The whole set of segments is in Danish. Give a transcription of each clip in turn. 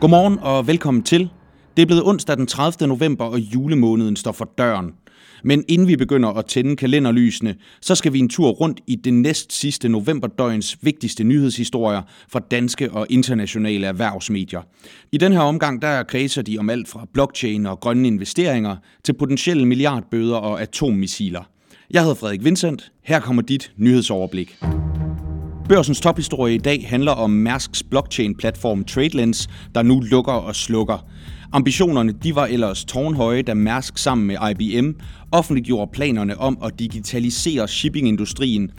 Godmorgen og velkommen til. Det er blevet onsdag den 30. november, og julemåneden står for døren. Men inden vi begynder at tænde kalenderlysene, så skal vi en tur rundt i det næst sidste novemberdøgns vigtigste nyhedshistorier fra danske og internationale erhvervsmedier. I den her omgang der kredser de om alt fra blockchain og grønne investeringer til potentielle milliardbøder og atommissiler. Jeg hedder Frederik Vincent. Her kommer dit nyhedsoverblik. Børsens tophistorie i dag handler om Mærsks blockchain-platform TradeLens, der nu lukker og slukker. Ambitionerne de var ellers tårnhøje, da Mærsk sammen med IBM offentliggjorde planerne om at digitalisere shippingindustrien.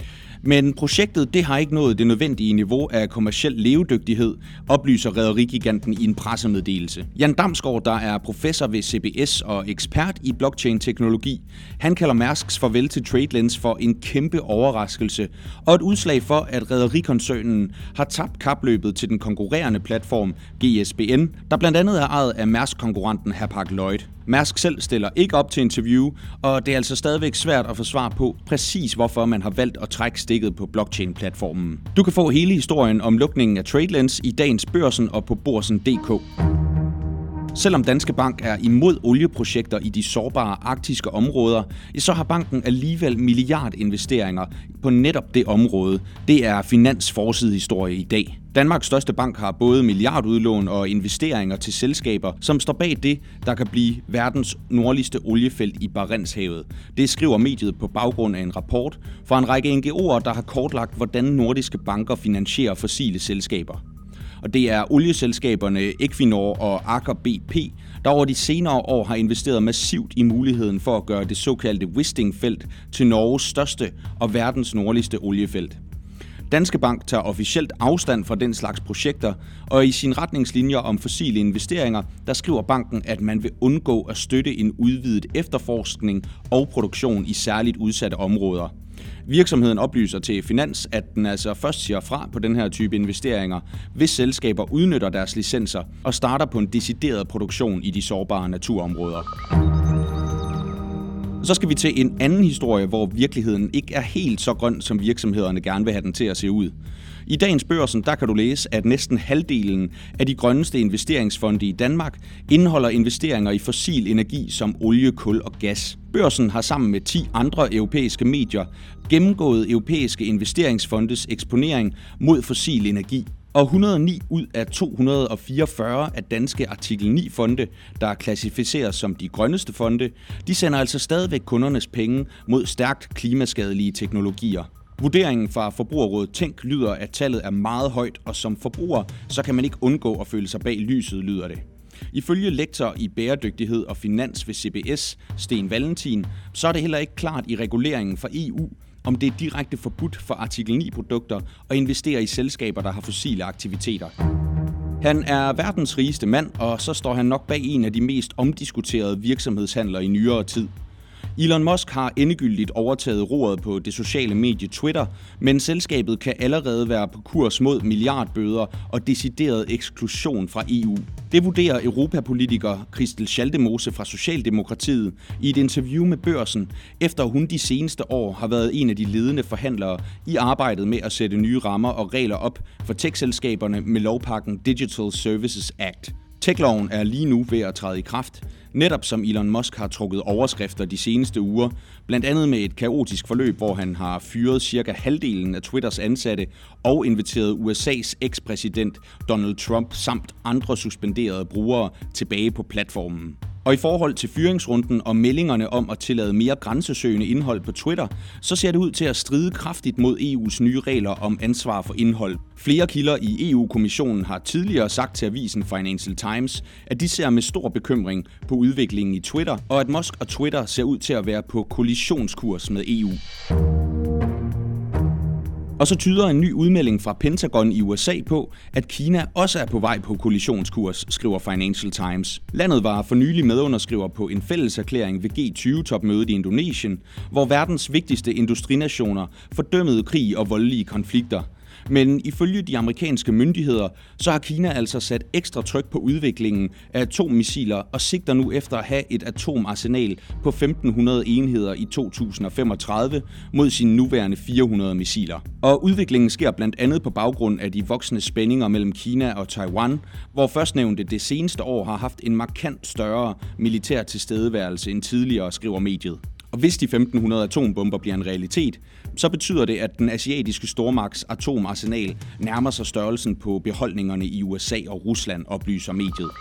Men projektet det har ikke nået det nødvendige niveau af kommersiel levedygtighed, oplyser rædderigiganten i en pressemeddelelse. Jan Damsgaard, der er professor ved CBS og ekspert i blockchain-teknologi, han kalder Mærsks farvel til TradeLens for en kæmpe overraskelse og et udslag for, at rædderikoncernen har tabt kapløbet til den konkurrerende platform GSBN, der blandt andet er ejet af Mærsk-konkurrenten Hapag Lloyd. Mærsk selv stiller ikke op til interview, og det er altså stadigvæk svært at få svar på præcis hvorfor man har valgt at trække stikket på blockchain-platformen. Du kan få hele historien om lukningen af TradeLens i dagens børsen og på borsen.dk. Selvom Danske Bank er imod olieprojekter i de sårbare arktiske områder, så har banken alligevel milliardinvesteringer på netop det område. Det er finansforsidehistorie i dag. Danmarks største bank har både milliardudlån og investeringer til selskaber, som står bag det, der kan blive verdens nordligste oliefelt i Barentshavet. Det skriver mediet på baggrund af en rapport fra en række NGO'er, der har kortlagt, hvordan nordiske banker finansierer fossile selskaber og det er olieselskaberne Equinor og Aker BP, der over de senere år har investeret massivt i muligheden for at gøre det såkaldte Wisting-felt til Norges største og verdens nordligste oliefelt. Danske Bank tager officielt afstand fra den slags projekter, og i sine retningslinjer om fossile investeringer, der skriver banken, at man vil undgå at støtte en udvidet efterforskning og produktion i særligt udsatte områder. Virksomheden oplyser til Finans, at den altså først siger fra på den her type investeringer, hvis selskaber udnytter deres licenser og starter på en decideret produktion i de sårbare naturområder. Så skal vi til en anden historie, hvor virkeligheden ikke er helt så grøn, som virksomhederne gerne vil have den til at se ud. I dagens børsen der kan du læse, at næsten halvdelen af de grønneste investeringsfonde i Danmark indeholder investeringer i fossil energi som olie, kul og gas. Børsen har sammen med 10 andre europæiske medier gennemgået europæiske investeringsfondes eksponering mod fossil energi. Og 109 ud af 244 af danske artikel 9 fonde, der er klassificeret som de grønneste fonde, de sender altså stadigvæk kundernes penge mod stærkt klimaskadelige teknologier. Vurderingen fra Forbrugerrådet Tænk lyder, at tallet er meget højt, og som forbruger, så kan man ikke undgå at føle sig bag lyset, lyder det. Ifølge lektor i bæredygtighed og finans ved CBS, Sten Valentin, så er det heller ikke klart i reguleringen fra EU, om det er direkte forbudt for artikel 9-produkter at investere i selskaber, der har fossile aktiviteter. Han er verdens rigeste mand, og så står han nok bag en af de mest omdiskuterede virksomhedshandler i nyere tid – Elon Musk har endegyldigt overtaget roret på det sociale medie Twitter, men selskabet kan allerede være på kurs mod milliardbøder og decideret eksklusion fra EU. Det vurderer europapolitiker Christel Schaldemose fra Socialdemokratiet i et interview med Børsen, efter hun de seneste år har været en af de ledende forhandlere i arbejdet med at sætte nye rammer og regler op for tech-selskaberne med lovpakken Digital Services Act. Tekloven er lige nu ved at træde i kraft, netop som Elon Musk har trukket overskrifter de seneste uger, blandt andet med et kaotisk forløb, hvor han har fyret cirka halvdelen af Twitters ansatte og inviteret USA's ekspræsident Donald Trump samt andre suspenderede brugere tilbage på platformen. Og i forhold til fyringsrunden og meldingerne om at tillade mere grænsesøgende indhold på Twitter, så ser det ud til at stride kraftigt mod EU's nye regler om ansvar for indhold. Flere kilder i EU-kommissionen har tidligere sagt til avisen Financial Times, at de ser med stor bekymring på udviklingen i Twitter, og at Musk og Twitter ser ud til at være på kollisionskurs med EU. Og så tyder en ny udmelding fra Pentagon i USA på, at Kina også er på vej på kollisionskurs, skriver Financial Times. Landet var for nylig medunderskriver på en fælles erklæring ved G20-topmødet i Indonesien, hvor verdens vigtigste industrinationer fordømmede krig og voldelige konflikter. Men ifølge de amerikanske myndigheder, så har Kina altså sat ekstra tryk på udviklingen af atommissiler og sigter nu efter at have et atomarsenal på 1500 enheder i 2035 mod sine nuværende 400 missiler. Og udviklingen sker blandt andet på baggrund af de voksende spændinger mellem Kina og Taiwan, hvor førstnævnte det seneste år har haft en markant større militær tilstedeværelse end tidligere, skriver mediet. Og hvis de 1500 atombomber bliver en realitet, så betyder det, at den asiatiske stormagts atomarsenal nærmer sig størrelsen på beholdningerne i USA og Rusland, oplyser mediet.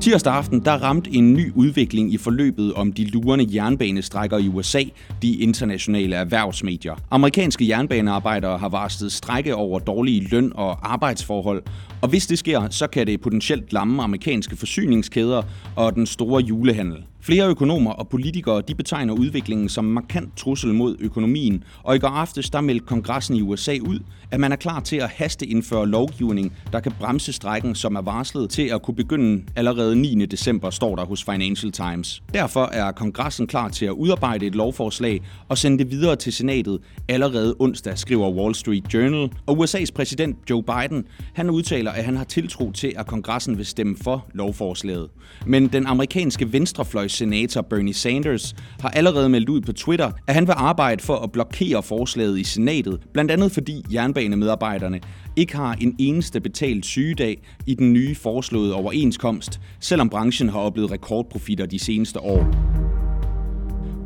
Tirsdag aften der ramte en ny udvikling i forløbet om de lurende jernbanestrækker i USA, de internationale erhvervsmedier. Amerikanske jernbanearbejdere har varslet strække over dårlige løn- og arbejdsforhold, og hvis det sker, så kan det potentielt lamme amerikanske forsyningskæder og den store julehandel. Flere økonomer og politikere de betegner udviklingen som en markant trussel mod økonomien, og i går aftes der meldte kongressen i USA ud, at man er klar til at haste indføre lovgivning, der kan bremse strækken, som er varslet til at kunne begynde allerede 9. december, står der hos Financial Times. Derfor er kongressen klar til at udarbejde et lovforslag og sende det videre til senatet allerede onsdag, skriver Wall Street Journal. Og USA's præsident Joe Biden, han udtaler, at han har tiltro til, at kongressen vil stemme for lovforslaget. Men den amerikanske venstrefløj senator Bernie Sanders har allerede meldt ud på Twitter, at han vil arbejde for at blokere forslaget i senatet, blandt andet fordi jernbanemedarbejderne ikke har en eneste betalt sygedag i den nye foreslåede overenskomst, selvom branchen har oplevet rekordprofitter de seneste år.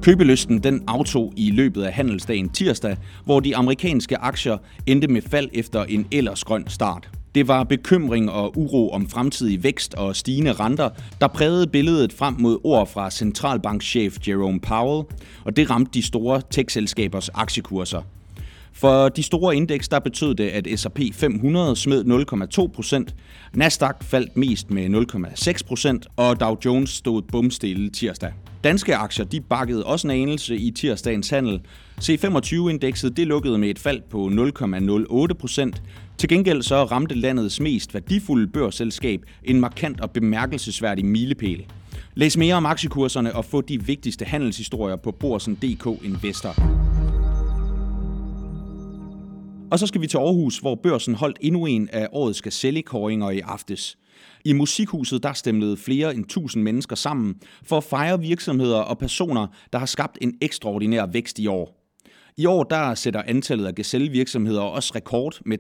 Købelysten den aftog i løbet af handelsdagen tirsdag, hvor de amerikanske aktier endte med fald efter en ellers grøn start. Det var bekymring og uro om fremtidig vækst og stigende renter, der prægede billedet frem mod ord fra centralbankchef Jerome Powell, og det ramte de store tech-selskabers aktiekurser. For de store indeks der betød det, at S&P 500 smed 0,2% Nasdaq faldt mest med 0,6% og Dow Jones stod bumstille tirsdag. Danske aktier de bakkede også en anelse i tirsdagens handel. C25-indekset det lukkede med et fald på 0,08 procent. Til gengæld så ramte landets mest værdifulde børsselskab en markant og bemærkelsesværdig milepæl. Læs mere om aktiekurserne og få de vigtigste handelshistorier på Borsen.dk Investor. Og så skal vi til Aarhus, hvor børsen holdt endnu en af årets gazellekåringer i aftes. I musikhuset der stemlede flere end tusind mennesker sammen for at fejre virksomheder og personer, der har skabt en ekstraordinær vækst i år. I år der sætter antallet af Gazelle-virksomheder også rekord med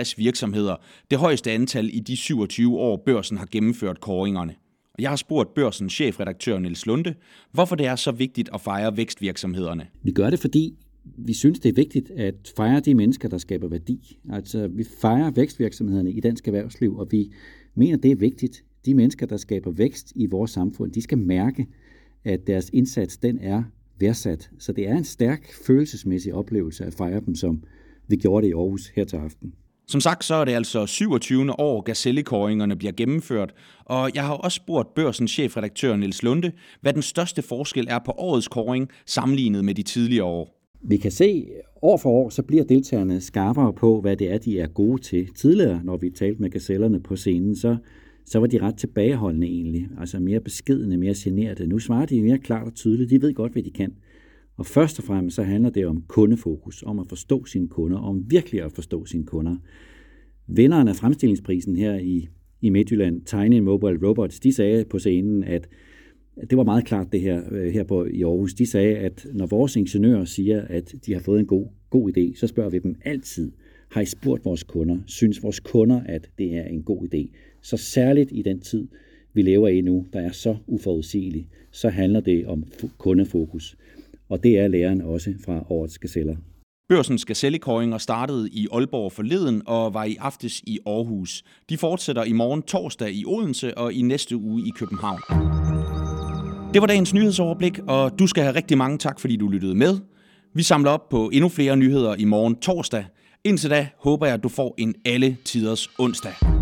2.651 virksomheder, det højeste antal i de 27 år børsen har gennemført kåringerne. Jeg har spurgt børsens chefredaktør Niels Lunde, hvorfor det er så vigtigt at fejre vækstvirksomhederne. Vi gør det, fordi vi synes, det er vigtigt at fejre de mennesker, der skaber værdi. Altså, vi fejrer vækstvirksomhederne i dansk erhvervsliv, og vi mener, det er vigtigt. De mennesker, der skaber vækst i vores samfund, de skal mærke, at deres indsats, den er værdsat. Så det er en stærk følelsesmæssig oplevelse at fejre dem, som vi gjorde det i Aarhus her til aften. Som sagt, så er det altså 27. år, gazellekåringerne bliver gennemført, og jeg har også spurgt børsens chefredaktør Niels Lunde, hvad den største forskel er på årets kåring sammenlignet med de tidligere år. Vi kan se, år for år, så bliver deltagerne skarpere på, hvad det er, de er gode til. Tidligere, når vi talte med gazellerne på scenen, så, så var de ret tilbageholdende egentlig. Altså mere beskedende, mere generede. Nu svarer de mere klart og tydeligt. De ved godt, hvad de kan. Og først og fremmest så handler det om kundefokus, om at forstå sine kunder, om virkelig at forstå sine kunder. Vinderen af fremstillingsprisen her i, i Midtjylland, Tiny Mobile Robots, de sagde på scenen, at det var meget klart det her, øh, her på, i Aarhus. De sagde, at når vores ingeniører siger, at de har fået en god, god idé, så spørger vi dem altid, har I spurgt vores kunder? Synes vores kunder, at det er en god idé? Så særligt i den tid, vi lever i nu, der er så uforudsigelig, så handler det om kundefokus. Og det er læreren også fra årets gazeller. Børsens gazellekåringer startede i Aalborg forleden og var i aftes i Aarhus. De fortsætter i morgen torsdag i Odense og i næste uge i København. Det var dagens nyhedsoverblik, og du skal have rigtig mange tak, fordi du lyttede med. Vi samler op på endnu flere nyheder i morgen torsdag. Indtil da håber jeg, at du får en alle tiders onsdag.